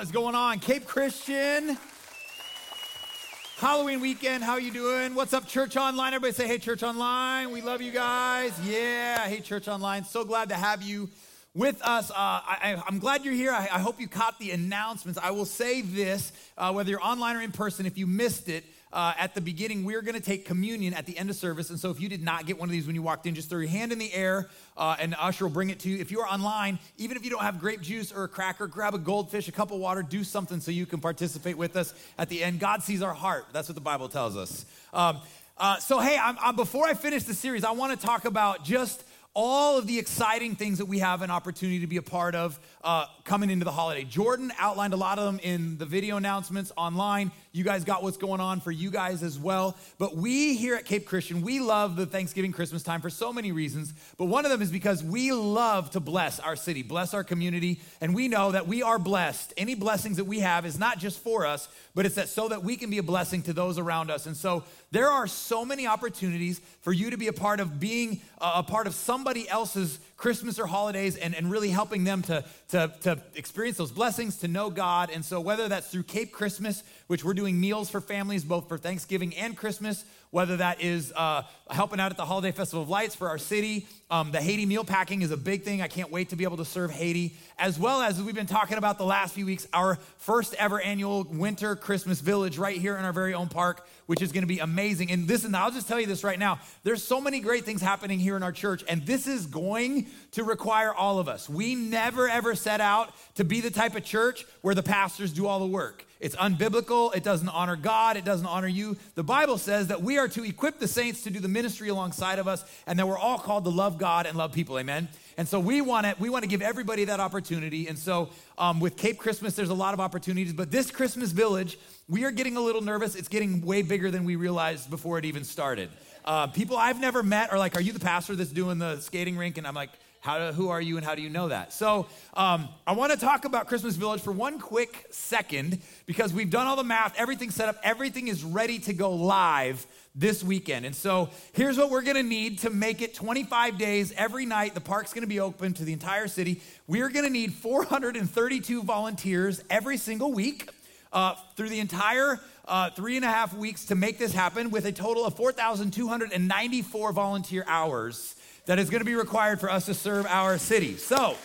What is going on? Cape Christian. Halloween weekend, how you doing? What's up, Church Online? Everybody say, hey, Church Online. We love you guys. Yeah, hey, Church Online. So glad to have you with us. Uh, I, am glad you're here. I, I, hope you caught the announcements. I will say this, uh, whether you're online or in person, if you missed it, uh, at the beginning, we're going to take communion at the end of service. And so if you did not get one of these when you walked in, just throw your hand in the air uh, and the usher will bring it to you. If you are online, even if you don't have grape juice or a cracker, grab a goldfish, a cup of water, do something so you can participate with us at the end. God sees our heart. That's what the Bible tells us. Um, uh, so, hey, I'm, I'm, before I finish the series, I want to talk about just all of the exciting things that we have an opportunity to be a part of uh, coming into the holiday. Jordan outlined a lot of them in the video announcements online. You guys got what's going on for you guys as well. But we here at Cape Christian, we love the Thanksgiving Christmas time for so many reasons. But one of them is because we love to bless our city, bless our community, and we know that we are blessed. Any blessings that we have is not just for us, but it's that so that we can be a blessing to those around us. And so there are so many opportunities for you to be a part of being a part of somebody else's Christmas or holidays and, and really helping them to, to, to experience those blessings, to know God. And so, whether that's through Cape Christmas, which we're doing meals for families both for Thanksgiving and Christmas, whether that is uh, helping out at the Holiday Festival of Lights for our city. Um, the Haiti meal packing is a big thing. I can't wait to be able to serve Haiti, as well as we've been talking about the last few weeks, our first ever annual winter Christmas village right here in our very own park, which is going to be amazing. And listen, I'll just tell you this right now. There's so many great things happening here in our church, and this is going to require all of us. We never ever set out to be the type of church where the pastors do all the work. It's unbiblical. It doesn't honor God. It doesn't honor you. The Bible says that we are to equip the saints to do the ministry alongside of us, and that we're all called to love God and love people. Amen. And so we want to we want to give everybody that opportunity. And so um, with Cape Christmas, there's a lot of opportunities. But this Christmas village, we are getting a little nervous. It's getting way bigger than we realized before it even started. Uh, people I've never met are like, "Are you the pastor that's doing the skating rink?" And I'm like how who are you and how do you know that? So um, I want to talk about Christmas Village for one quick second because we've done all the math, everything's set up, everything is ready to go live this weekend. And so here's what we're going to need to make it 25 days every night. The park's going to be open to the entire city. We are going to need 432 volunteers every single week uh, through the entire uh, three and a half weeks to make this happen with a total of 4,294 volunteer hours that is going to be required for us to serve our city. So,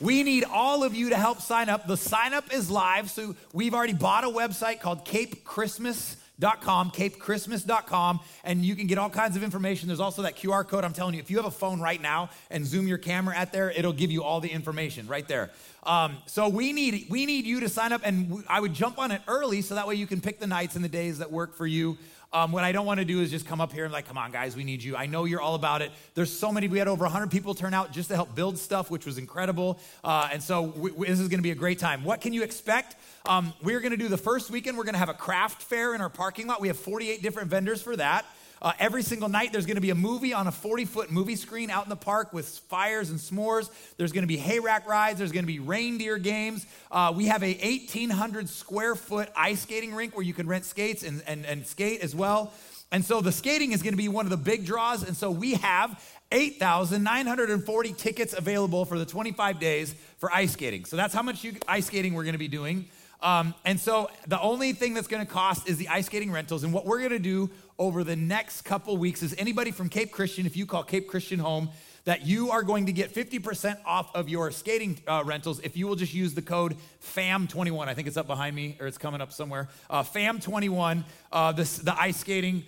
we need all of you to help sign up. The sign up is live. So, we've already bought a website called Cape Christmas capechristmas.com, capechristmas.com, and you can get all kinds of information. There's also that QR code. I'm telling you, if you have a phone right now and zoom your camera at there, it'll give you all the information right there. Um, so we need we need you to sign up, and I would jump on it early so that way you can pick the nights and the days that work for you. Um, what I don't want to do is just come up here and like, come on, guys, we need you. I know you're all about it. There's so many. We had over 100 people turn out just to help build stuff, which was incredible. Uh, and so we, we, this is going to be a great time. What can you expect? Um, we're going to do the first weekend. We're going to have a craft fair in our parking lot. We have 48 different vendors for that. Uh, every single night, there's going to be a movie on a 40 foot movie screen out in the park with fires and s'mores. There's going to be hayrack rides. There's going to be reindeer games. Uh, we have a 1,800 square foot ice skating rink where you can rent skates and, and, and skate as well. And so the skating is going to be one of the big draws. And so we have 8,940 tickets available for the 25 days for ice skating. So that's how much you, ice skating we're going to be doing. Um, and so the only thing that's going to cost is the ice skating rentals. And what we're going to do over the next couple weeks is anybody from Cape Christian, if you call Cape Christian home, that you are going to get 50% off of your skating uh, rentals if you will just use the code FAM21. I think it's up behind me or it's coming up somewhere. Uh, FAM21, uh, this, the ice skating,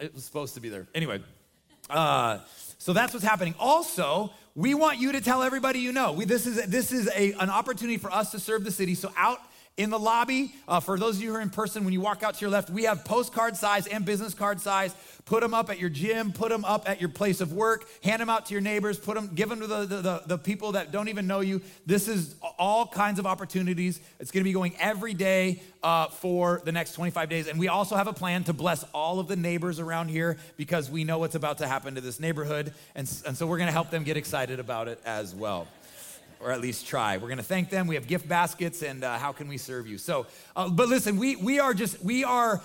it was supposed to be there. Anyway, uh, so that's what's happening. Also, we want you to tell everybody you know. We, this is, this is a, an opportunity for us to serve the city. So out in the lobby, uh, for those of you who are in person, when you walk out to your left, we have postcard size and business card size. Put them up at your gym, put them up at your place of work, hand them out to your neighbors, put them, give them to the, the, the, people that don't even know you. This is all kinds of opportunities. It's going to be going every day uh, for the next 25 days. And we also have a plan to bless all of the neighbors around here because we know what's about to happen to this neighborhood. And, and so we're going to help them get excited about it as well or at least try. We're going to thank them. We have gift baskets, and uh, how can we serve you? So, uh, but listen, we we are just we are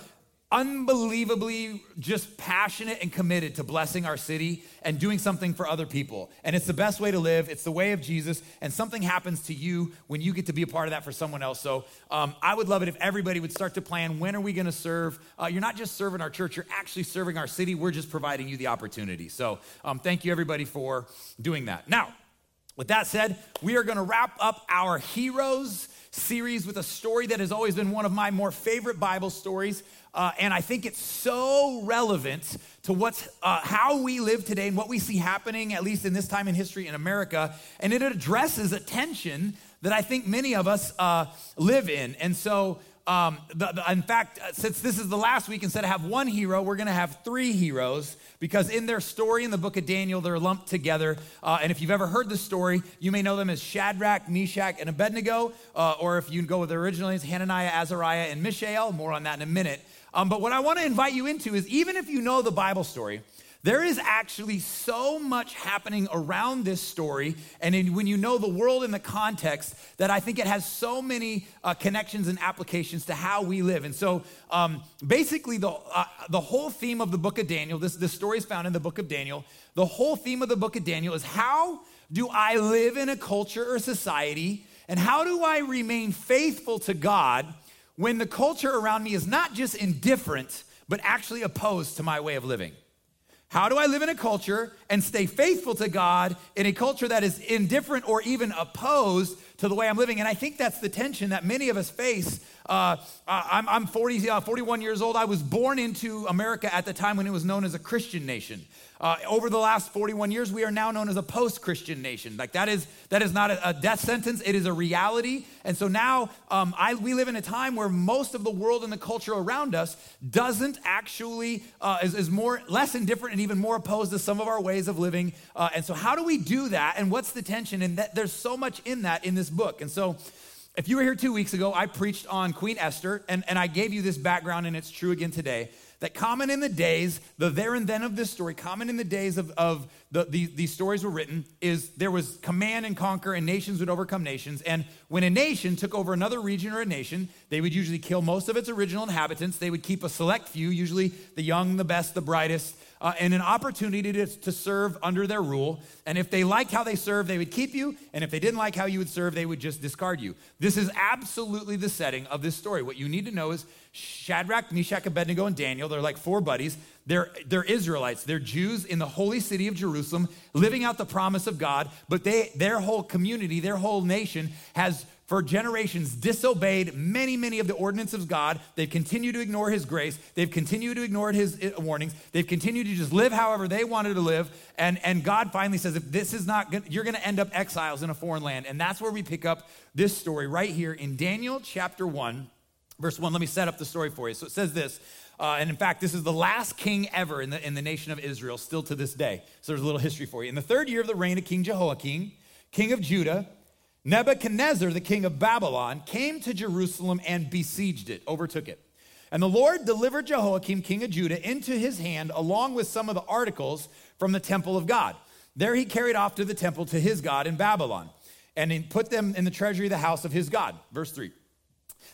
unbelievably just passionate and committed to blessing our city and doing something for other people. And it's the best way to live. It's the way of Jesus. And something happens to you when you get to be a part of that for someone else. So um, I would love it if everybody would start to plan when are we going to serve? Uh, you're not just serving our church, you're actually serving our city. We're just providing you the opportunity. So um, thank you, everybody, for doing that. Now, with that said, we are going to wrap up our heroes series with a story that has always been one of my more favorite Bible stories. Uh, and I think it's so relevant to what's uh, how we live today and what we see happening, at least in this time in history in America. And it addresses a tension that I think many of us uh, live in. And so um, the, the, in fact, uh, since this is the last week, instead of have one hero, we're going to have three heroes because in their story in the book of Daniel, they're lumped together. Uh, and if you've ever heard the story, you may know them as Shadrach, Meshach, and Abednego, uh, or if you go with the original names, Hananiah, Azariah, and Mishael. More on that in a minute. Um, but what I want to invite you into is even if you know the Bible story, there is actually so much happening around this story, and in, when you know the world in the context, that I think it has so many uh, connections and applications to how we live. And so, um, basically, the uh, the whole theme of the book of Daniel, this this story is found in the book of Daniel. The whole theme of the book of Daniel is how do I live in a culture or society, and how do I remain faithful to God when the culture around me is not just indifferent, but actually opposed to my way of living. How do I live in a culture and stay faithful to God in a culture that is indifferent or even opposed to the way I'm living? And I think that's the tension that many of us face. Uh, I'm, I'm 40, uh, 41 years old. I was born into America at the time when it was known as a Christian nation. Uh, over the last 41 years, we are now known as a post-Christian nation. Like that is that is not a, a death sentence; it is a reality. And so now um, I, we live in a time where most of the world and the culture around us doesn't actually uh, is, is, more less indifferent and even more opposed to some of our ways of living. Uh, and so, how do we do that? And what's the tension? And that, there's so much in that in this book. And so. If you were here two weeks ago, I preached on Queen Esther, and, and I gave you this background, and it's true again today that common in the days, the there and then of this story, common in the days of, of the, the, these stories were written, is there was command and conquer, and nations would overcome nations. And when a nation took over another region or a nation, they would usually kill most of its original inhabitants. They would keep a select few, usually the young, the best, the brightest, uh, and an opportunity to, to serve under their rule. And if they liked how they served, they would keep you. And if they didn't like how you would serve, they would just discard you. This is absolutely the setting of this story. What you need to know is Shadrach, Meshach, Abednego, and Daniel, they're like four buddies. They're, they're Israelites. They're Jews in the holy city of Jerusalem, living out the promise of God. But they, their whole community, their whole nation has for generations disobeyed many, many of the ordinances of God. They've continued to ignore his grace. They've continued to ignore his uh, warnings. They've continued to just live however they wanted to live. And, and God finally says, if this is not good, you're going to end up exiles in a foreign land. And that's where we pick up this story right here in Daniel chapter 1, verse 1. Let me set up the story for you. So it says this. Uh, and in fact, this is the last king ever in the, in the nation of Israel, still to this day. So there's a little history for you. In the third year of the reign of King Jehoiakim, king of Judah, Nebuchadnezzar, the king of Babylon, came to Jerusalem and besieged it, overtook it. And the Lord delivered Jehoiakim, king of Judah, into his hand, along with some of the articles from the temple of God. There he carried off to the temple to his God in Babylon, and put them in the treasury of the house of his God. Verse 3.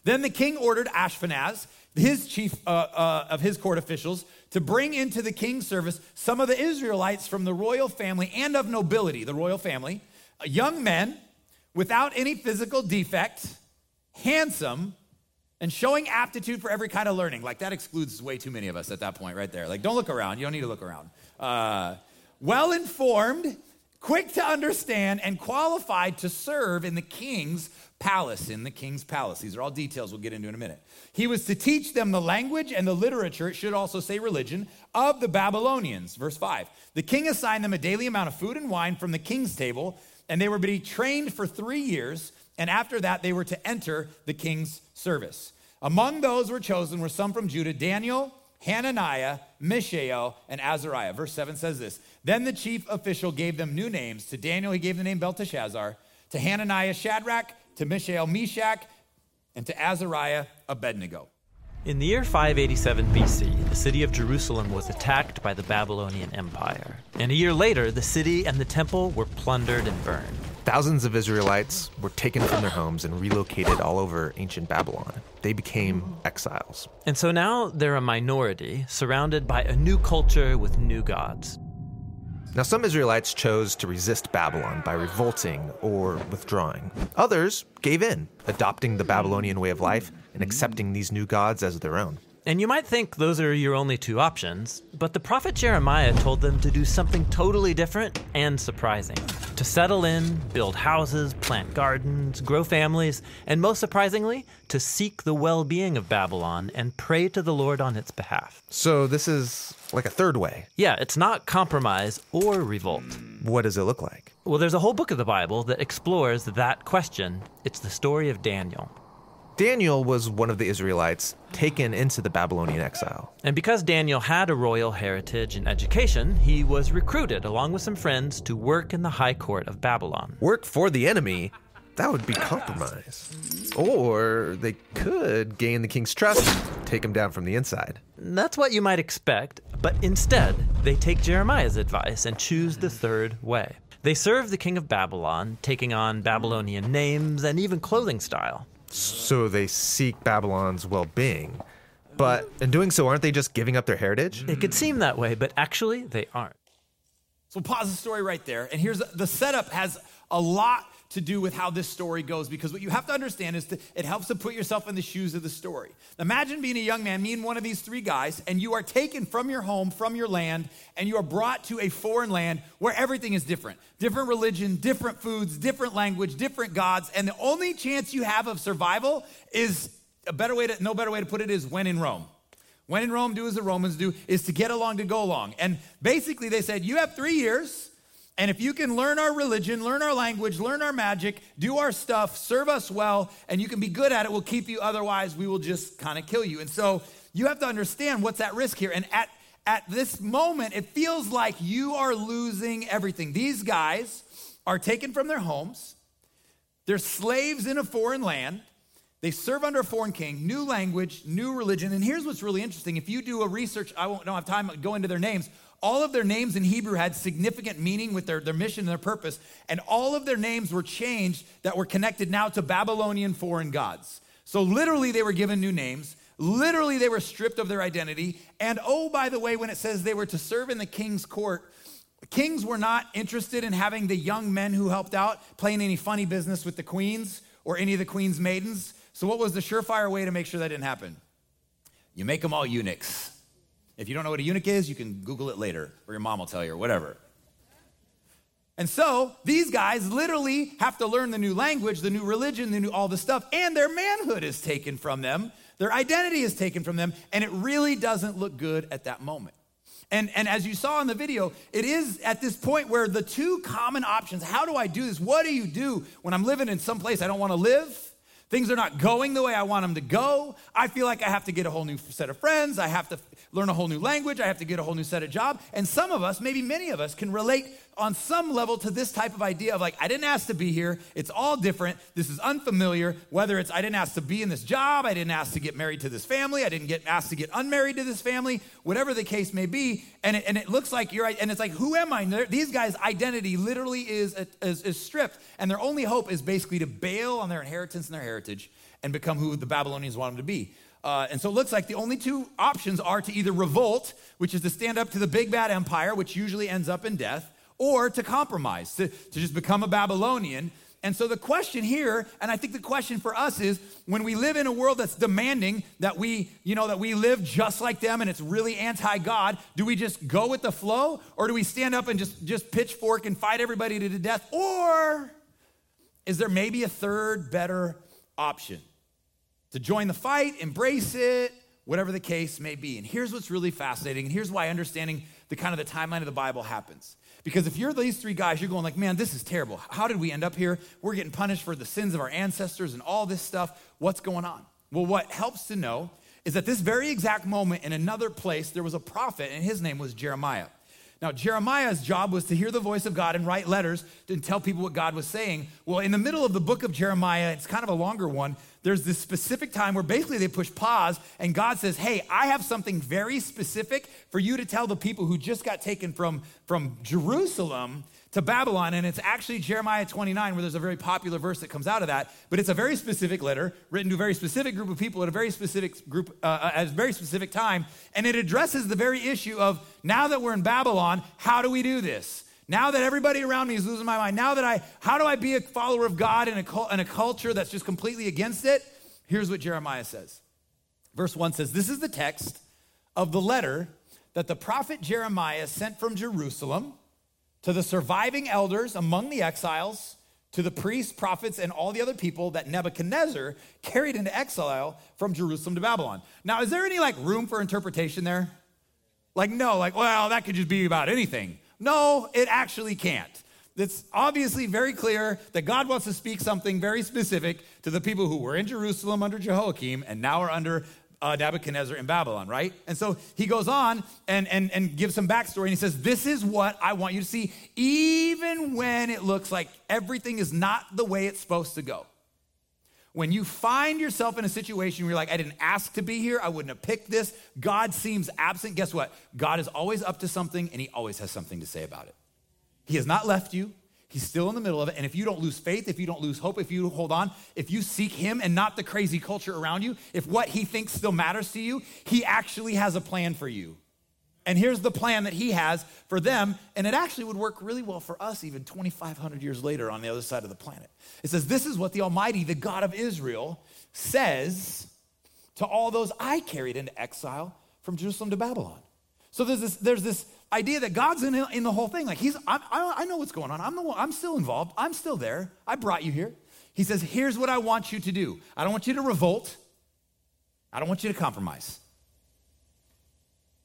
Then the king ordered Ashpenaz, his chief uh, uh, of his court officials, to bring into the king's service some of the Israelites from the royal family and of nobility, the royal family, young men without any physical defect, handsome, and showing aptitude for every kind of learning. Like that excludes way too many of us at that point, right there. Like, don't look around. You don't need to look around. Uh, well informed, quick to understand, and qualified to serve in the king's palace. In the king's palace. These are all details we'll get into in a minute. He was to teach them the language and the literature, it should also say religion, of the Babylonians. Verse 5. The king assigned them a daily amount of food and wine from the king's table and they were to be trained for three years, and after that, they were to enter the king's service. Among those were chosen were some from Judah Daniel, Hananiah, Mishael, and Azariah. Verse 7 says this Then the chief official gave them new names. To Daniel, he gave the name Belteshazzar, to Hananiah, Shadrach, to Mishael, Meshach, and to Azariah, Abednego. In the year 587 BC, the city of Jerusalem was attacked by the Babylonian Empire. And a year later, the city and the temple were plundered and burned. Thousands of Israelites were taken from their homes and relocated all over ancient Babylon. They became exiles. And so now they're a minority, surrounded by a new culture with new gods. Now, some Israelites chose to resist Babylon by revolting or withdrawing. Others gave in, adopting the Babylonian way of life and accepting these new gods as their own. And you might think those are your only two options, but the prophet Jeremiah told them to do something totally different and surprising to settle in, build houses, plant gardens, grow families, and most surprisingly, to seek the well being of Babylon and pray to the Lord on its behalf. So, this is like a third way. Yeah, it's not compromise or revolt. What does it look like? Well, there's a whole book of the Bible that explores that question. It's the story of Daniel. Daniel was one of the Israelites taken into the Babylonian exile. And because Daniel had a royal heritage and education, he was recruited along with some friends to work in the high court of Babylon. Work for the enemy? That would be compromise. Or they could gain the king's trust, take him down from the inside. That's what you might expect, but instead, they take Jeremiah's advice and choose the third way. They serve the king of Babylon, taking on Babylonian names and even clothing style so they seek Babylon's well being. But in doing so, aren't they just giving up their heritage? It could seem that way, but actually, they aren't. So pause the story right there. And here's the setup has a lot to do with how this story goes because what you have to understand is that it helps to put yourself in the shoes of the story. Imagine being a young man, me and one of these three guys, and you are taken from your home, from your land, and you are brought to a foreign land where everything is different. Different religion, different foods, different language, different gods, and the only chance you have of survival is a better way to no better way to put it is when in Rome. When in Rome, do as the Romans do, is to get along to go along. And basically, they said, You have three years and if you can learn our religion, learn our language, learn our magic, do our stuff, serve us well, and you can be good at it, we'll keep you. Otherwise, we will just kind of kill you. And so you have to understand what's at risk here. And at, at this moment, it feels like you are losing everything. These guys are taken from their homes, they're slaves in a foreign land. They serve under a foreign king, new language, new religion. And here's what's really interesting. If you do a research, I won't don't have time to go into their names all of their names in Hebrew had significant meaning with their, their mission and their purpose, and all of their names were changed that were connected now to Babylonian foreign gods. So literally, they were given new names. Literally, they were stripped of their identity. And oh, by the way, when it says they were to serve in the king's court, kings were not interested in having the young men who helped out playing any funny business with the queens or any of the queen's maidens. So, what was the surefire way to make sure that didn't happen? You make them all eunuchs. If you don't know what a eunuch is, you can Google it later, or your mom will tell you, or whatever. And so these guys literally have to learn the new language, the new religion, the new all the stuff, and their manhood is taken from them. Their identity is taken from them, and it really doesn't look good at that moment. And, and as you saw in the video, it is at this point where the two common options how do I do this? What do you do when I'm living in some place I don't want to live? Things are not going the way I want them to go. I feel like I have to get a whole new set of friends. I have to learn a whole new language. I have to get a whole new set of job. And some of us, maybe many of us, can relate on some level to this type of idea of like, I didn't ask to be here. It's all different. This is unfamiliar. Whether it's I didn't ask to be in this job, I didn't ask to get married to this family, I didn't get asked to get unmarried to this family, whatever the case may be. And it, and it looks like you're, and it's like, who am I? These guys' identity literally is, is, is stripped. And their only hope is basically to bail on their inheritance and their heritage and become who the Babylonians want them to be. Uh, and so it looks like the only two options are to either revolt, which is to stand up to the big bad empire, which usually ends up in death, or to compromise, to, to just become a Babylonian. And so the question here, and I think the question for us is when we live in a world that's demanding that we, you know, that we live just like them and it's really anti-God, do we just go with the flow or do we stand up and just, just pitchfork and fight everybody to the death? Or is there maybe a third better option? To join the fight, embrace it, whatever the case may be. And here's what's really fascinating, and here's why understanding the kind of the timeline of the Bible happens. Because if you're these three guys, you're going like, man, this is terrible. How did we end up here? We're getting punished for the sins of our ancestors and all this stuff. What's going on? Well, what helps to know is that this very exact moment in another place, there was a prophet, and his name was Jeremiah. Now, Jeremiah's job was to hear the voice of God and write letters and tell people what God was saying. Well, in the middle of the book of Jeremiah, it's kind of a longer one, there's this specific time where basically they push pause and God says, Hey, I have something very specific for you to tell the people who just got taken from, from Jerusalem to Babylon, and it's actually Jeremiah 29, where there's a very popular verse that comes out of that. But it's a very specific letter written to a very specific group of people at a very specific group uh, at a very specific time, and it addresses the very issue of now that we're in Babylon, how do we do this? Now that everybody around me is losing my mind, now that I, how do I be a follower of God in a, in a culture that's just completely against it? Here's what Jeremiah says. Verse 1 says, This is the text of the letter that the prophet Jeremiah sent from Jerusalem to the surviving elders among the exiles, to the priests, prophets, and all the other people that Nebuchadnezzar carried into exile from Jerusalem to Babylon. Now, is there any like room for interpretation there? Like, no, like, well, that could just be about anything. No, it actually can't. It's obviously very clear that God wants to speak something very specific to the people who were in Jerusalem under Jehoiakim and now are under uh, Nebuchadnezzar in Babylon, right? And so he goes on and, and, and gives some backstory and he says, This is what I want you to see, even when it looks like everything is not the way it's supposed to go. When you find yourself in a situation where you're like, I didn't ask to be here, I wouldn't have picked this, God seems absent, guess what? God is always up to something and he always has something to say about it. He has not left you, He's still in the middle of it. And if you don't lose faith, if you don't lose hope, if you hold on, if you seek Him and not the crazy culture around you, if what He thinks still matters to you, He actually has a plan for you. And here's the plan that He has for them. And it actually would work really well for us even 2,500 years later on the other side of the planet. It says, This is what the Almighty, the God of Israel, says to all those I carried into exile from Jerusalem to Babylon. So there's this, there's this idea that God's in, in the whole thing. Like he's, I, I know what's going on. I'm the one, I'm still involved. I'm still there. I brought you here. He says, here's what I want you to do. I don't want you to revolt. I don't want you to compromise.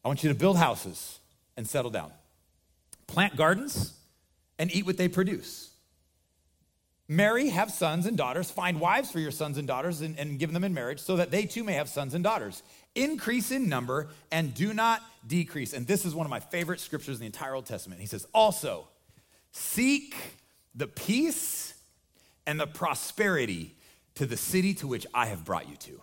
I want you to build houses and settle down. Plant gardens and eat what they produce. Marry, have sons and daughters. Find wives for your sons and daughters and, and give them in marriage so that they too may have sons and daughters increase in number and do not decrease. And this is one of my favorite scriptures in the entire Old Testament. He says, Also, seek the peace and the prosperity to the city to which I have brought you to.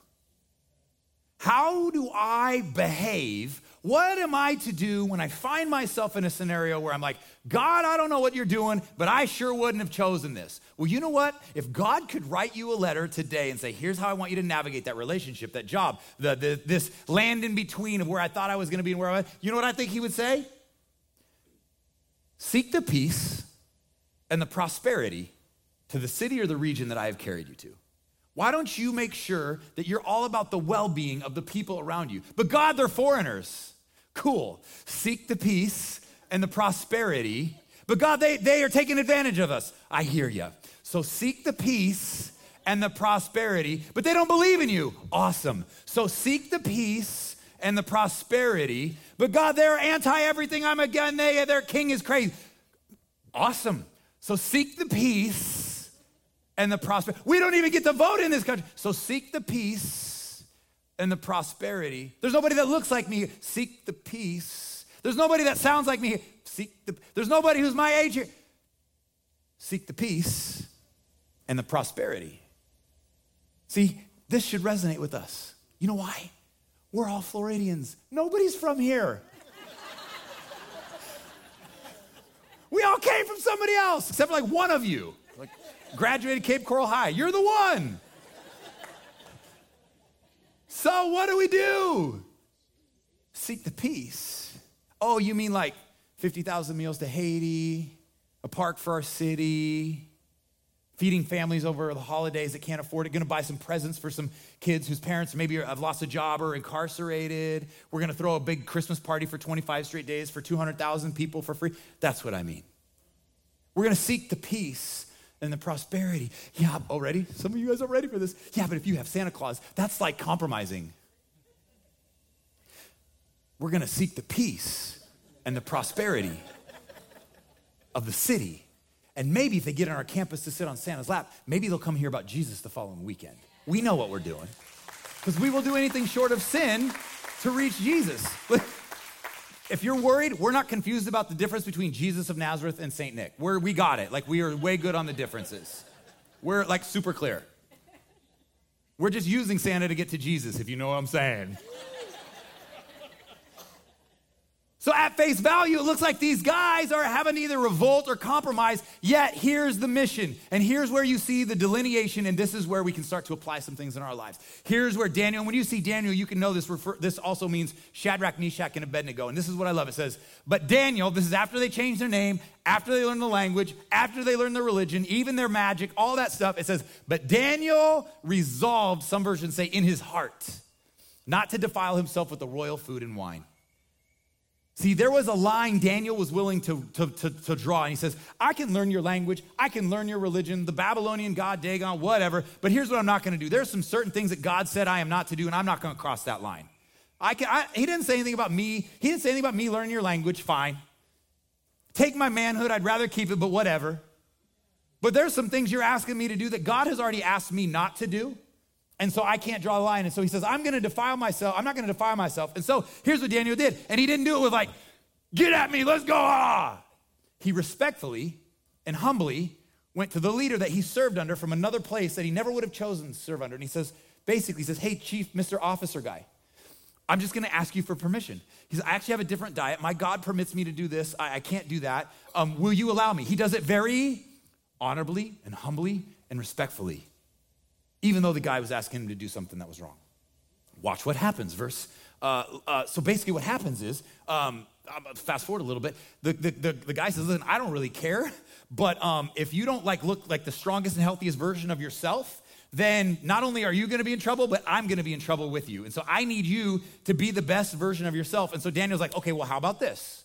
How do I behave what am I to do when I find myself in a scenario where I'm like, God, I don't know what you're doing, but I sure wouldn't have chosen this? Well, you know what? If God could write you a letter today and say, here's how I want you to navigate that relationship, that job, the, the, this land in between of where I thought I was going to be and where I was, you know what I think He would say? Seek the peace and the prosperity to the city or the region that I have carried you to. Why don't you make sure that you're all about the well being of the people around you? But God, they're foreigners. Cool. Seek the peace and the prosperity. But God, they, they are taking advantage of us. I hear you. So seek the peace and the prosperity, but they don't believe in you. Awesome. So seek the peace and the prosperity, but God, they're anti everything. I'm again. They, their king is crazy. Awesome. So seek the peace and the prosperity. We don't even get to vote in this country. So seek the peace and the prosperity. There's nobody that looks like me. Seek the peace. There's nobody that sounds like me. Seek the There's nobody who's my age here. Seek the peace and the prosperity. See, this should resonate with us. You know why? We're all Floridians. Nobody's from here. we all came from somebody else, except like one of you. Like graduated Cape Coral High. You're the one. So, what do we do? Seek the peace. Oh, you mean like 50,000 meals to Haiti, a park for our city, feeding families over the holidays that can't afford it, gonna buy some presents for some kids whose parents maybe have lost a job or incarcerated. We're gonna throw a big Christmas party for 25 straight days for 200,000 people for free. That's what I mean. We're gonna seek the peace and the prosperity. Yeah, oh, already? Some of you guys are ready for this. Yeah, but if you have Santa Claus, that's like compromising. We're going to seek the peace and the prosperity of the city. And maybe if they get on our campus to sit on Santa's lap, maybe they'll come hear about Jesus the following weekend. We know what we're doing because we will do anything short of sin to reach Jesus. If you're worried, we're not confused about the difference between Jesus of Nazareth and St. Nick. We're, we got it. Like, we are way good on the differences. We're like super clear. We're just using Santa to get to Jesus, if you know what I'm saying. So, at face value, it looks like these guys are having either revolt or compromise. Yet, here's the mission. And here's where you see the delineation, and this is where we can start to apply some things in our lives. Here's where Daniel, when you see Daniel, you can know this, refer, this also means Shadrach, Meshach, and Abednego. And this is what I love. It says, But Daniel, this is after they changed their name, after they learned the language, after they learned their religion, even their magic, all that stuff. It says, But Daniel resolved, some versions say, in his heart, not to defile himself with the royal food and wine. See, there was a line Daniel was willing to, to, to, to, draw, and he says, I can learn your language, I can learn your religion, the Babylonian God, Dagon, whatever, but here's what I'm not gonna do. There's some certain things that God said I am not to do, and I'm not gonna cross that line. I can, I, he didn't say anything about me, he didn't say anything about me learning your language, fine. Take my manhood, I'd rather keep it, but whatever. But there's some things you're asking me to do that God has already asked me not to do. And so I can't draw a line. And so he says, I'm going to defile myself. I'm not going to defile myself. And so here's what Daniel did. And he didn't do it with like, get at me, let's go. Ah. He respectfully and humbly went to the leader that he served under from another place that he never would have chosen to serve under. And he says, basically, he says, hey, chief, Mr. Officer guy, I'm just going to ask you for permission. He says, I actually have a different diet. My God permits me to do this. I, I can't do that. Um, will you allow me? He does it very honorably and humbly and respectfully even though the guy was asking him to do something that was wrong. Watch what happens, verse. Uh, uh, so basically, what happens is, um, fast forward a little bit. The, the, the, the, guy says, "Listen, I don't really care, but um, if you don't like look like the strongest and healthiest version of yourself, then not only are you to be in trouble, but I'm to be in trouble with you. And so I need you to be the best version of yourself." And so Daniel's like, "Okay, well, how about this?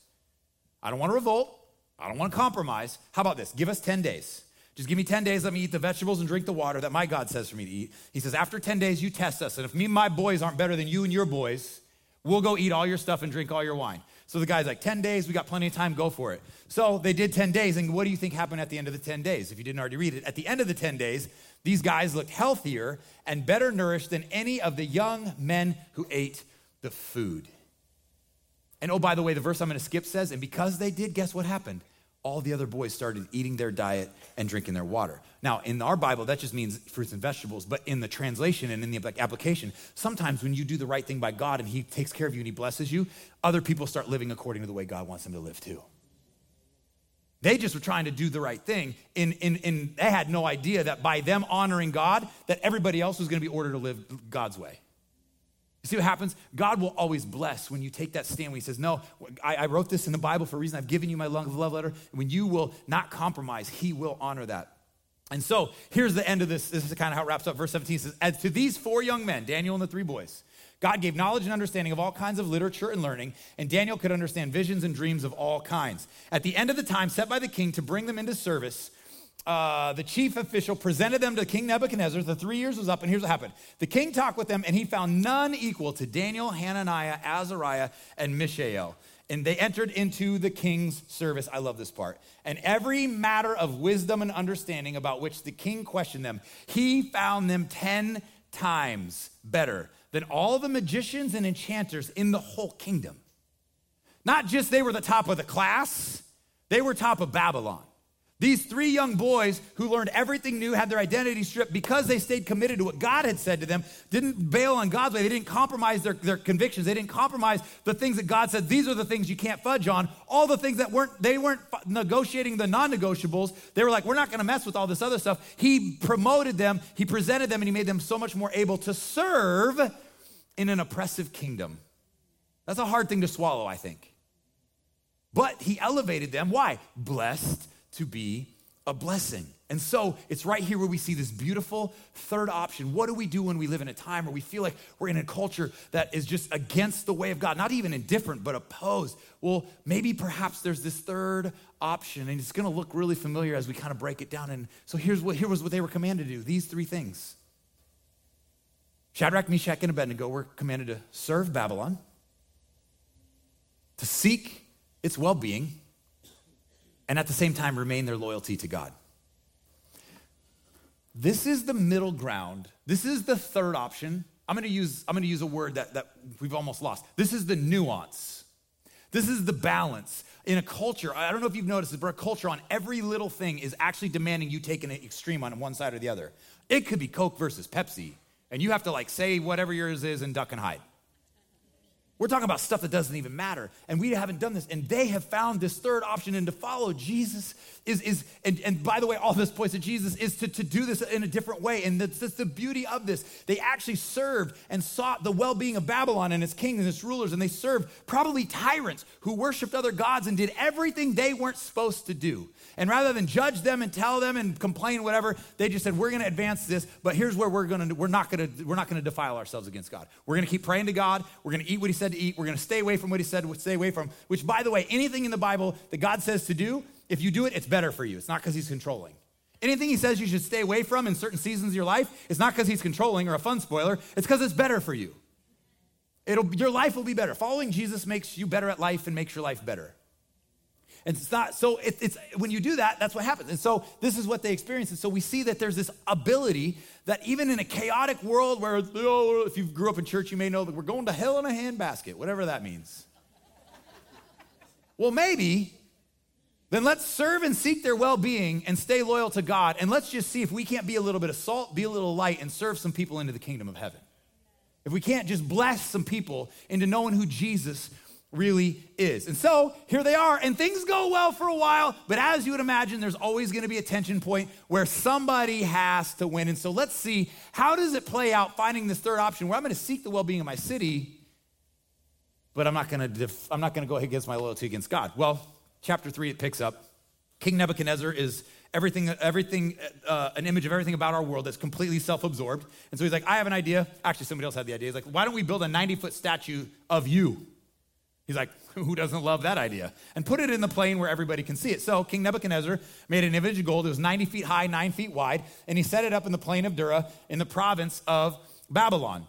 I don't want to revolt. I don't want to compromise. How about this? Give us ten days." Just give me 10 days, let me eat the vegetables and drink the water that my God says for me to eat. He says, After 10 days, you test us. And if me and my boys aren't better than you and your boys, we'll go eat all your stuff and drink all your wine. So the guy's like, 10 days, we got plenty of time, go for it. So they did 10 days. And what do you think happened at the end of the 10 days? If you didn't already read it, at the end of the 10 days, these guys looked healthier and better nourished than any of the young men who ate the food. And oh, by the way, the verse I'm going to skip says, and because they did, guess what happened? All the other boys started eating their diet and drinking their water. Now, in our Bible, that just means fruits and vegetables, but in the translation and in the application, sometimes when you do the right thing by God and He takes care of you and He blesses you, other people start living according to the way God wants them to live too. They just were trying to do the right thing, and, and, and they had no idea that by them honoring God, that everybody else was going to be ordered to live God's way. You see what happens? God will always bless when you take that stand when He says, No, I, I wrote this in the Bible for a reason. I've given you my love letter. When you will not compromise, He will honor that. And so here's the end of this. This is kind of how it wraps up. Verse 17 says, As to these four young men, Daniel and the three boys, God gave knowledge and understanding of all kinds of literature and learning, and Daniel could understand visions and dreams of all kinds. At the end of the time set by the king to bring them into service, uh, the chief official presented them to King Nebuchadnezzar. The three years was up, and here's what happened. The king talked with them, and he found none equal to Daniel, Hananiah, Azariah, and Mishael. And they entered into the king's service. I love this part. And every matter of wisdom and understanding about which the king questioned them, he found them 10 times better than all the magicians and enchanters in the whole kingdom. Not just they were the top of the class, they were top of Babylon. These three young boys who learned everything new, had their identity stripped because they stayed committed to what God had said to them, didn't bail on God's way. They didn't compromise their, their convictions. They didn't compromise the things that God said, these are the things you can't fudge on. All the things that weren't, they weren't negotiating the non negotiables. They were like, we're not going to mess with all this other stuff. He promoted them, He presented them, and He made them so much more able to serve in an oppressive kingdom. That's a hard thing to swallow, I think. But He elevated them. Why? Blessed to be a blessing. And so it's right here where we see this beautiful third option. What do we do when we live in a time where we feel like we're in a culture that is just against the way of God, not even indifferent, but opposed? Well, maybe perhaps there's this third option, and it's to look really familiar as we kind of break it down. And so here's what here was what they were commanded to do: these three things. Shadrach, Meshach, and Abednego were commanded to serve Babylon, to seek its well-being and at the same time remain their loyalty to God. This is the middle ground. This is the third option. I'm gonna use, I'm gonna use a word that, that we've almost lost. This is the nuance. This is the balance. In a culture, I don't know if you've noticed this, but a culture on every little thing is actually demanding you take an extreme on one side or the other. It could be Coke versus Pepsi, and you have to like say whatever yours is and duck and hide. We're talking about stuff that doesn't even matter. And we haven't done this. And they have found this third option and to follow Jesus is, is and, and by the way, all this points to Jesus is to, to do this in a different way. And that's, that's the beauty of this. They actually served and sought the well-being of Babylon and its kings and its rulers. And they served probably tyrants who worshiped other gods and did everything they weren't supposed to do. And rather than judge them and tell them and complain, whatever, they just said, we're going to advance this, but here's where we're going to, we're not going to, we're not going to defile ourselves against God. We're going to keep praying to God. We're going to eat what he said to eat. We're going to stay away from what he said, stay away from, which by the way, anything in the Bible that God says to do, if you do it, it's better for you. It's not because he's controlling. Anything he says you should stay away from in certain seasons of your life, it's not because he's controlling or a fun spoiler. It's because it's better for you. It'll, your life will be better. Following Jesus makes you better at life and makes your life better. And it's not, so it, it's, when you do that, that's what happens. And so this is what they experience. And so we see that there's this ability that even in a chaotic world where, oh, if you grew up in church, you may know that we're going to hell in a handbasket, whatever that means. well, maybe, then let's serve and seek their well being and stay loyal to God. And let's just see if we can't be a little bit of salt, be a little light, and serve some people into the kingdom of heaven. If we can't just bless some people into knowing who Jesus really is. And so here they are, and things go well for a while, but as you would imagine, there's always going to be a tension point where somebody has to win. And so let's see how does it play out finding this third option where I'm going to seek the well-being of my city, but I'm not going to def- I'm not going to go against my loyalty against God. Well, chapter 3 it picks up. King Nebuchadnezzar is everything, everything, uh, an image of everything about our world that's completely self-absorbed. And so he's like, I have an idea. Actually, somebody else had the idea. He's like, why don't we build a 90-foot statue of you? He's like, who doesn't love that idea? And put it in the plain where everybody can see it. So King Nebuchadnezzar made an image of gold. It was 90 feet high, nine feet wide, and he set it up in the plain of Dura in the province of Babylon.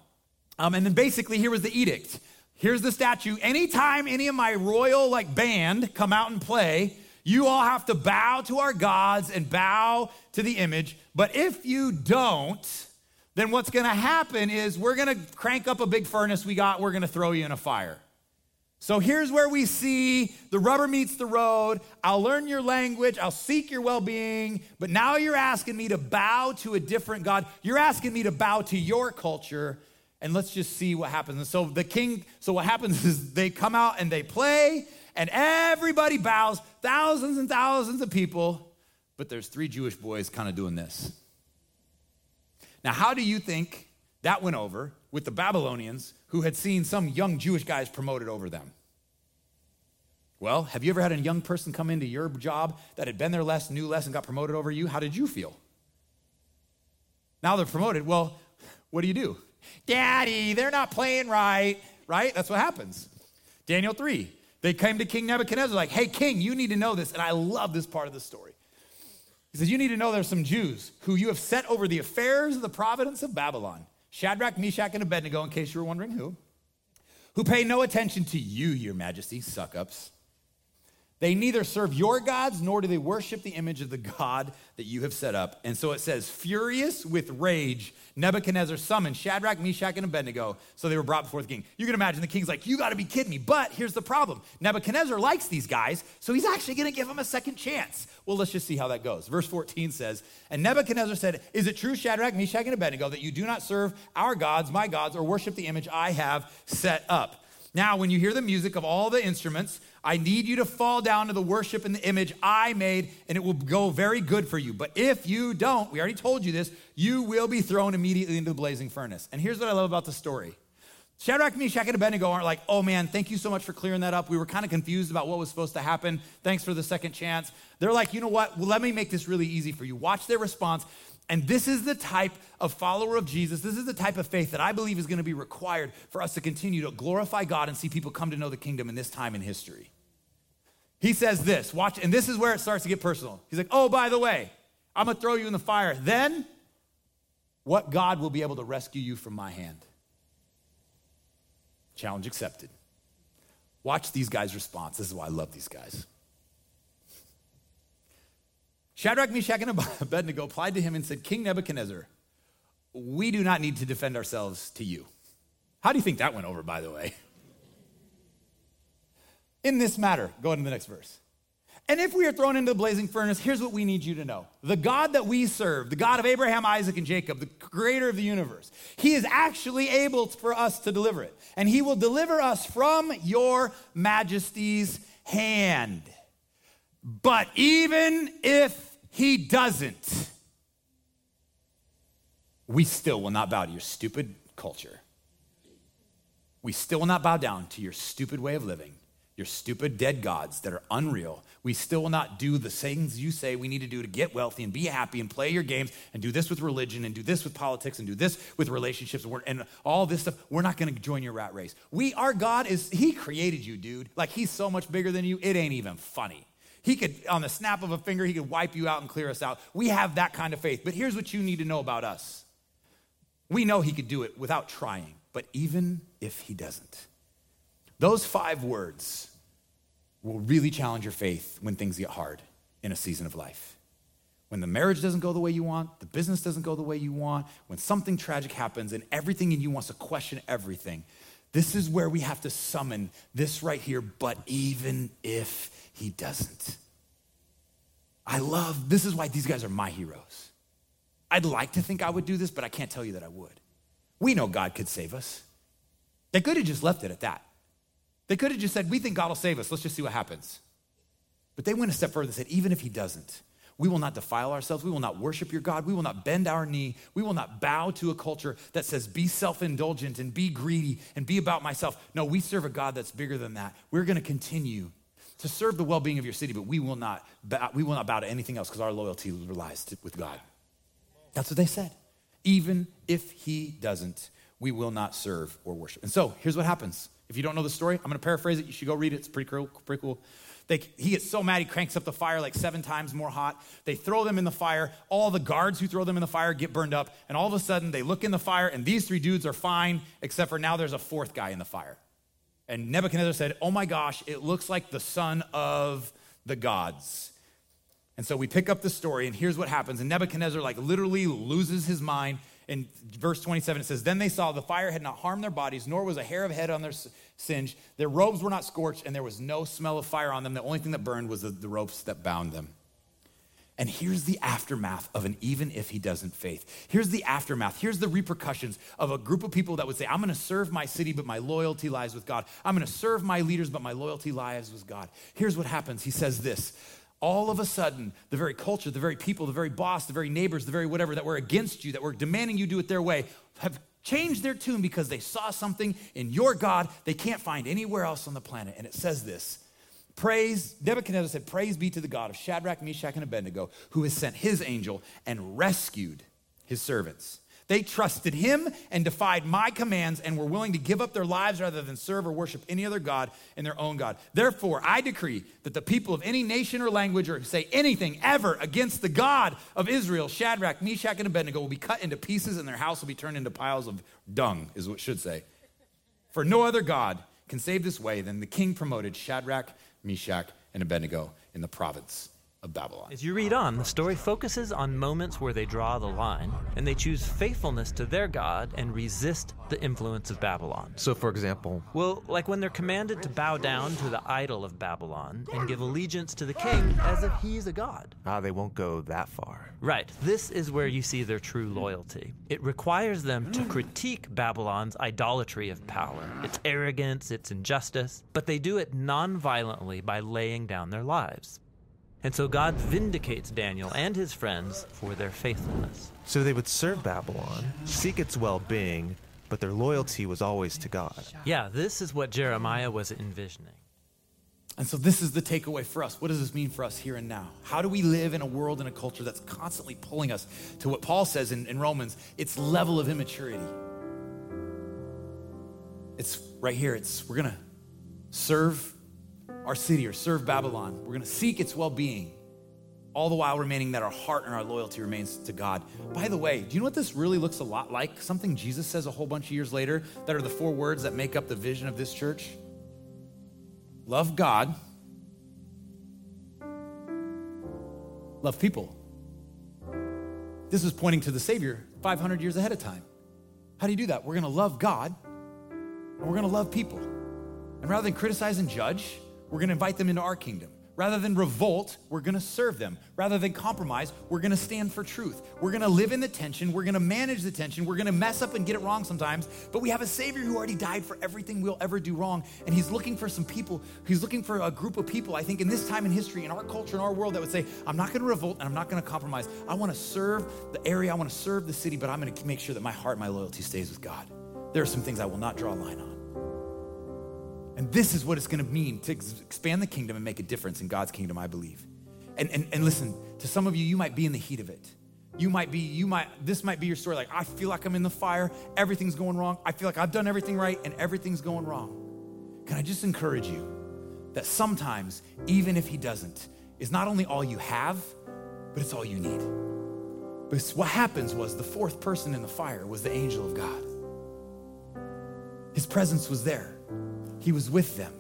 Um, and then basically, here was the edict. Here's the statue. Anytime any of my royal like band come out and play, you all have to bow to our gods and bow to the image. But if you don't, then what's going to happen is we're going to crank up a big furnace we got. We're going to throw you in a fire. So here's where we see the rubber meets the road. I'll learn your language, I'll seek your well being, but now you're asking me to bow to a different God. You're asking me to bow to your culture, and let's just see what happens. And so the king, so what happens is they come out and they play, and everybody bows, thousands and thousands of people, but there's three Jewish boys kind of doing this. Now, how do you think that went over with the Babylonians who had seen some young Jewish guys promoted over them. Well, have you ever had a young person come into your job that had been there less, knew less, and got promoted over you? How did you feel? Now they're promoted. Well, what do you do? Daddy, they're not playing right, right? That's what happens. Daniel 3. They came to King Nebuchadnezzar, like, hey, king, you need to know this. And I love this part of the story. He says, You need to know there's some Jews who you have set over the affairs of the province of Babylon. Shadrach, Meshach, and Abednego, in case you were wondering who, who pay no attention to you, your majesty, suck ups. They neither serve your gods nor do they worship the image of the God that you have set up. And so it says, furious with rage, Nebuchadnezzar summoned Shadrach, Meshach, and Abednego. So they were brought before the king. You can imagine the king's like, You got to be kidding me. But here's the problem Nebuchadnezzar likes these guys, so he's actually going to give them a second chance. Well, let's just see how that goes. Verse 14 says, And Nebuchadnezzar said, Is it true, Shadrach, Meshach, and Abednego, that you do not serve our gods, my gods, or worship the image I have set up? Now, when you hear the music of all the instruments, I need you to fall down to the worship and the image I made, and it will go very good for you. But if you don't, we already told you this, you will be thrown immediately into the blazing furnace. And here's what I love about the story Shadrach, Meshach, and Abednego aren't like, oh man, thank you so much for clearing that up. We were kind of confused about what was supposed to happen. Thanks for the second chance. They're like, you know what? Well, let me make this really easy for you. Watch their response. And this is the type of follower of Jesus. This is the type of faith that I believe is going to be required for us to continue to glorify God and see people come to know the kingdom in this time in history. He says this, watch, and this is where it starts to get personal. He's like, oh, by the way, I'm going to throw you in the fire. Then, what God will be able to rescue you from my hand? Challenge accepted. Watch these guys' response. This is why I love these guys. Shadrach, Meshach, and Abednego applied to him and said, King Nebuchadnezzar, we do not need to defend ourselves to you. How do you think that went over, by the way? In this matter, go into the next verse. And if we are thrown into the blazing furnace, here's what we need you to know the God that we serve, the God of Abraham, Isaac, and Jacob, the creator of the universe, he is actually able for us to deliver it. And he will deliver us from your majesty's hand. But even if he doesn't, we still will not bow to your stupid culture. We still will not bow down to your stupid way of living, your stupid dead gods that are unreal. We still will not do the things you say we need to do to get wealthy and be happy and play your games and do this with religion and do this with politics and do this with relationships and all this stuff. We're not going to join your rat race. We, our God is, He created you, dude. Like He's so much bigger than you, it ain't even funny. He could, on the snap of a finger, He could wipe you out and clear us out. We have that kind of faith. But here's what you need to know about us we know He could do it without trying, but even if He doesn't, those five words will really challenge your faith when things get hard in a season of life. When the marriage doesn't go the way you want, the business doesn't go the way you want, when something tragic happens and everything in you wants to question everything, this is where we have to summon this right here, but even if he doesn't. I love, this is why these guys are my heroes. I'd like to think I would do this, but I can't tell you that I would. We know God could save us. They could have just left it at that. They could have just said, We think God will save us. Let's just see what happens. But they went a step further and said, Even if He doesn't, we will not defile ourselves. We will not worship your God. We will not bend our knee. We will not bow to a culture that says, Be self indulgent and be greedy and be about myself. No, we serve a God that's bigger than that. We're going to continue to serve the well being of your city, but we will not bow, we will not bow to anything else because our loyalty relies to, with God. That's what they said. Even if he doesn't, we will not serve or worship. And so here's what happens. If you don't know the story, I'm going to paraphrase it. You should go read it. It's pretty cool. Pretty cool. They, he gets so mad he cranks up the fire like seven times more hot. They throw them in the fire. All the guards who throw them in the fire get burned up. And all of a sudden, they look in the fire, and these three dudes are fine, except for now there's a fourth guy in the fire. And Nebuchadnezzar said, Oh my gosh, it looks like the son of the gods. And so we pick up the story, and here's what happens. And Nebuchadnezzar, like, literally loses his mind. In verse 27, it says, Then they saw the fire had not harmed their bodies, nor was a hair of head on their singe. Their robes were not scorched, and there was no smell of fire on them. The only thing that burned was the, the ropes that bound them. And here's the aftermath of an even if he doesn't faith. Here's the aftermath. Here's the repercussions of a group of people that would say, I'm going to serve my city, but my loyalty lies with God. I'm going to serve my leaders, but my loyalty lies with God. Here's what happens. He says this all of a sudden, the very culture, the very people, the very boss, the very neighbors, the very whatever that were against you, that were demanding you do it their way, have changed their tune because they saw something in your God they can't find anywhere else on the planet. And it says this Praise, Nebuchadnezzar said, Praise be to the God of Shadrach, Meshach, and Abednego, who has sent his angel and rescued his servants. They trusted him and defied my commands and were willing to give up their lives rather than serve or worship any other God and their own God. Therefore, I decree that the people of any nation or language or say anything ever against the God of Israel, Shadrach, Meshach, and Abednego, will be cut into pieces and their house will be turned into piles of dung, is what should say. For no other God can save this way than the king promoted Shadrach, Meshach, and Abednego in the province of Babylon. As you read on, the story focuses on moments where they draw the line and they choose faithfulness to their God and resist the influence of Babylon. So, for example, well, like when they're commanded to bow down to the idol of Babylon and give allegiance to the king as if he's a god. Ah, they won't go that far. Right. This is where you see their true loyalty. It requires them to critique Babylon's idolatry of power, its arrogance, its injustice, but they do it non violently by laying down their lives. And so God vindicates Daniel and his friends for their faithfulness. So they would serve Babylon, seek its well being, but their loyalty was always to God. Yeah, this is what Jeremiah was envisioning. And so, this is the takeaway for us. What does this mean for us here and now? How do we live in a world and a culture that's constantly pulling us to what Paul says in, in Romans its level of immaturity? It's right here. It's we're going to serve our city or serve Babylon. We're going to seek its well being, all the while remaining that our heart and our loyalty remains to God. By the way, do you know what this really looks a lot like? Something Jesus says a whole bunch of years later that are the four words that make up the vision of this church love God, love people. This is pointing to the Savior 500 years ahead of time. How do you do that? We're going to love God and we're going to love people. And rather than criticize and judge, we're going to invite them into our kingdom. Rather than revolt, we're gonna serve them. Rather than compromise, we're gonna stand for truth. We're gonna live in the tension. We're gonna manage the tension. We're gonna mess up and get it wrong sometimes. But we have a Savior who already died for everything we'll ever do wrong. And He's looking for some people. He's looking for a group of people, I think, in this time in history, in our culture, in our world, that would say, I'm not gonna revolt and I'm not gonna compromise. I wanna serve the area, I wanna serve the city, but I'm gonna make sure that my heart, my loyalty stays with God. There are some things I will not draw a line on. And this is what it's gonna mean to ex- expand the kingdom and make a difference in God's kingdom, I believe. And, and, and listen, to some of you, you might be in the heat of it. You might be, you might, this might be your story. Like, I feel like I'm in the fire, everything's going wrong. I feel like I've done everything right and everything's going wrong. Can I just encourage you that sometimes, even if He doesn't, is not only all you have, but it's all you need. Because what happens was the fourth person in the fire was the angel of God. His presence was there. He was with them.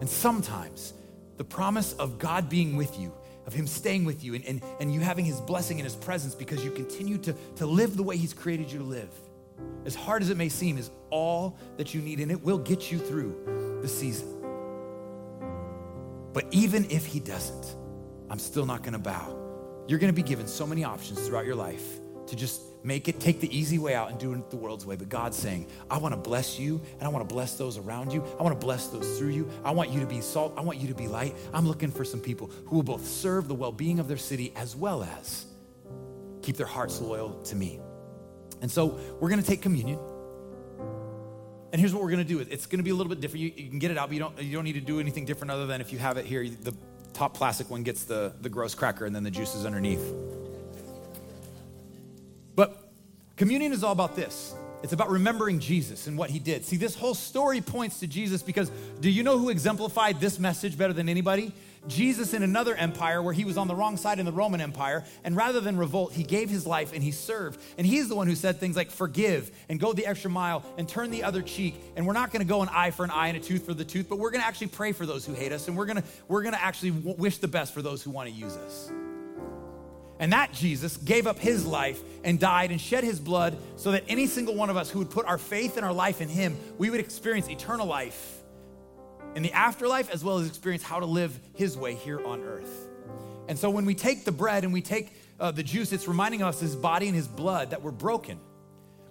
And sometimes the promise of God being with you, of Him staying with you, and, and, and you having His blessing and His presence because you continue to, to live the way He's created you to live, as hard as it may seem, is all that you need, and it will get you through the season. But even if He doesn't, I'm still not gonna bow. You're gonna be given so many options throughout your life to just make it, take the easy way out and do it the world's way. But God's saying, I wanna bless you and I wanna bless those around you. I wanna bless those through you. I want you to be salt. I want you to be light. I'm looking for some people who will both serve the well being of their city as well as keep their hearts loyal to me. And so we're gonna take communion. And here's what we're gonna do. It's gonna be a little bit different. You, you, can get it out, but you don't, you don't need to do anything different other than if you have it here, the top plastic one gets the, the gross cracker and then the juice is underneath. But communion is all about this. It's about remembering Jesus and what he did. See, this whole story points to Jesus because do you know who exemplified this message better than anybody? Jesus in another empire where he was on the wrong side in the Roman Empire, and rather than revolt, he gave his life and he served. And he's the one who said things like forgive and go the extra mile and turn the other cheek. And we're not going to go an eye for an eye and a tooth for the tooth, but we're going to actually pray for those who hate us, and we're going to we're going to actually wish the best for those who want to use us. And that Jesus gave up his life and died and shed his blood so that any single one of us who would put our faith and our life in him, we would experience eternal life in the afterlife as well as experience how to live his way here on earth. And so when we take the bread and we take uh, the juice, it's reminding us his body and his blood that we're broken.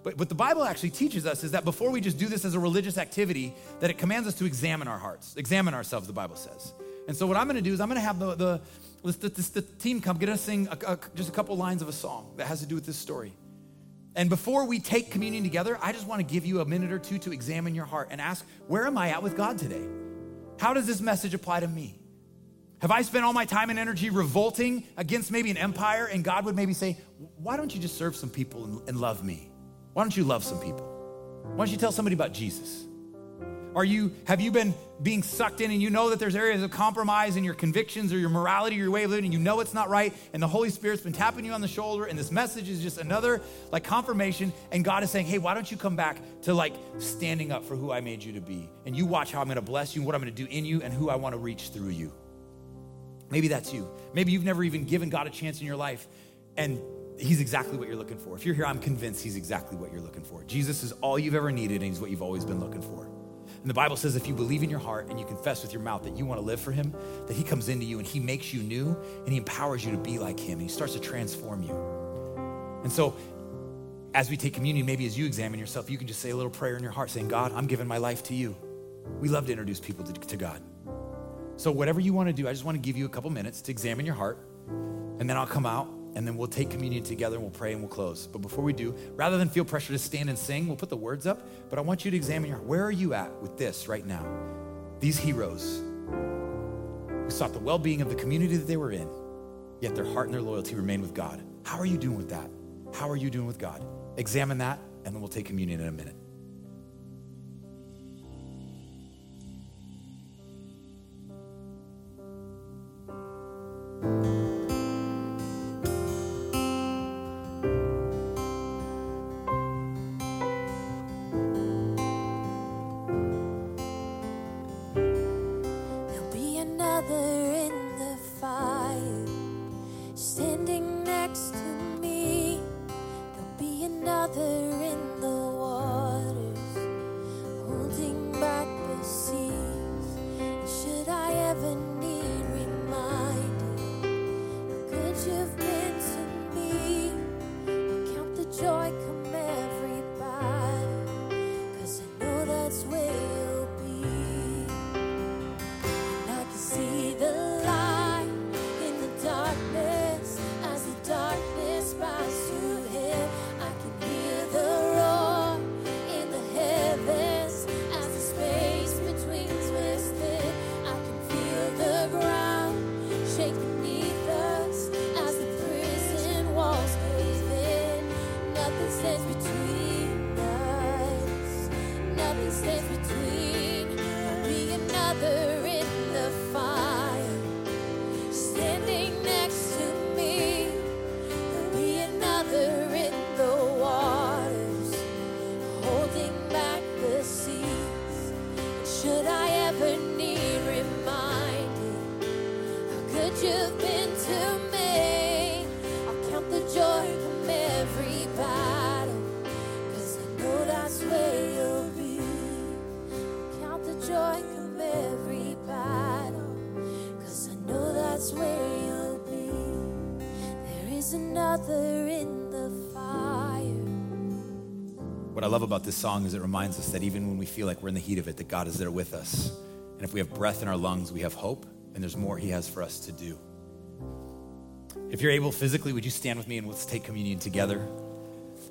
But what the Bible actually teaches us is that before we just do this as a religious activity, that it commands us to examine our hearts, examine ourselves, the Bible says. And so what I'm gonna do is I'm gonna have the, the, the, the, the team come, get us sing a, a, just a couple lines of a song that has to do with this story. And before we take communion together, I just wanna give you a minute or two to examine your heart and ask, where am I at with God today? How does this message apply to me? Have I spent all my time and energy revolting against maybe an empire and God would maybe say, why don't you just serve some people and, and love me? Why don't you love some people? Why don't you tell somebody about Jesus? Are you, have you been being sucked in and you know that there's areas of compromise in your convictions or your morality or your way of living and you know it's not right and the Holy Spirit's been tapping you on the shoulder and this message is just another like confirmation and God is saying, hey, why don't you come back to like standing up for who I made you to be and you watch how I'm gonna bless you and what I'm gonna do in you and who I wanna reach through you. Maybe that's you. Maybe you've never even given God a chance in your life and He's exactly what you're looking for. If you're here, I'm convinced He's exactly what you're looking for. Jesus is all you've ever needed and He's what you've always been looking for. And the Bible says if you believe in your heart and you confess with your mouth that you want to live for Him, that He comes into you and He makes you new and He empowers you to be like Him and He starts to transform you. And so, as we take communion, maybe as you examine yourself, you can just say a little prayer in your heart saying, God, I'm giving my life to you. We love to introduce people to, to God. So, whatever you want to do, I just want to give you a couple minutes to examine your heart, and then I'll come out and then we'll take communion together and we'll pray and we'll close. But before we do, rather than feel pressure to stand and sing, we'll put the words up, but I want you to examine your. Where are you at with this right now? These heroes who sought the well being of the community that they were in, yet their heart and their loyalty remained with God. How are you doing with that? How are you doing with God? Examine that, and then we'll take communion in a minute. You've been to me, I'll count the joy from every battle. Cause I know that's where you'll be. Count the joy from every battle. Cause I know that's where you'll be. There is another in the fire. What I love about this song is it reminds us that even when we feel like we're in the heat of it, that God is there with us. And if we have breath in our lungs, we have hope, and there's more He has for us to do. If you're able physically, would you stand with me and let's take communion together?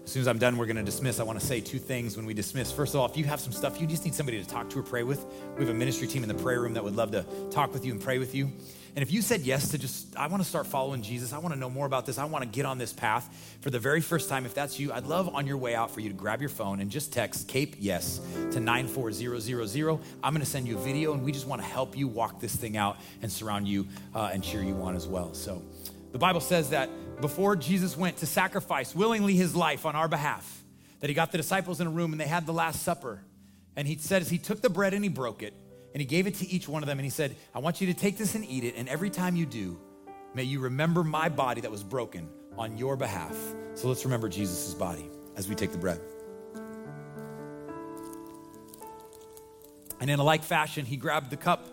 As soon as I'm done, we're going to dismiss. I want to say two things when we dismiss. First of all, if you have some stuff you just need somebody to talk to or pray with, we have a ministry team in the prayer room that would love to talk with you and pray with you. And if you said yes to just, I want to start following Jesus, I want to know more about this, I want to get on this path for the very first time, if that's you, I'd love on your way out for you to grab your phone and just text CAPE YES to 94000. I'm going to send you a video, and we just want to help you walk this thing out and surround you uh, and cheer you on as well. So, the Bible says that before Jesus went to sacrifice willingly his life on our behalf, that he got the disciples in a room and they had the Last Supper. And he says he took the bread and he broke it, and he gave it to each one of them, and he said, I want you to take this and eat it, and every time you do, may you remember my body that was broken on your behalf. So let's remember Jesus' body as we take the bread. And in a like fashion, he grabbed the cup,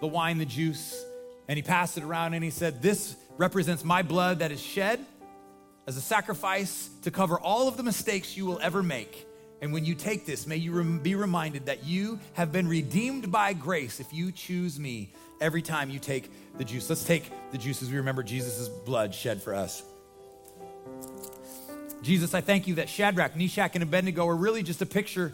the wine, the juice, and he passed it around and he said, This represents my blood that is shed as a sacrifice to cover all of the mistakes you will ever make. And when you take this, may you be reminded that you have been redeemed by grace if you choose me every time you take the juice. Let's take the juice as we remember Jesus' blood shed for us. Jesus, I thank you that Shadrach, Meshach, and Abednego are really just a picture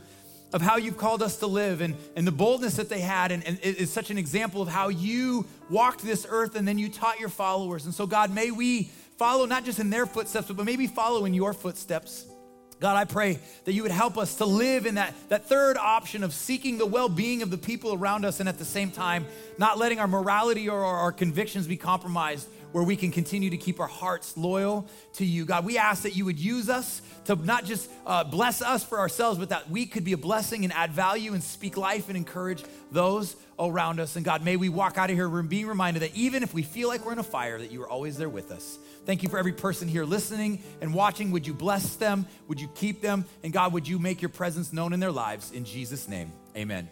of how you've called us to live and, and the boldness that they had. And, and it is such an example of how you walked this earth and then you taught your followers. And so, God, may we follow not just in their footsteps, but maybe follow in your footsteps. God, I pray that you would help us to live in that, that third option of seeking the well being of the people around us and at the same time not letting our morality or our, our convictions be compromised where we can continue to keep our hearts loyal to you. God, we ask that you would use us to not just uh, bless us for ourselves, but that we could be a blessing and add value and speak life and encourage those around us. And God, may we walk out of here being reminded that even if we feel like we're in a fire, that you are always there with us. Thank you for every person here listening and watching. Would you bless them? Would you keep them? And God, would you make your presence known in their lives? In Jesus' name, amen.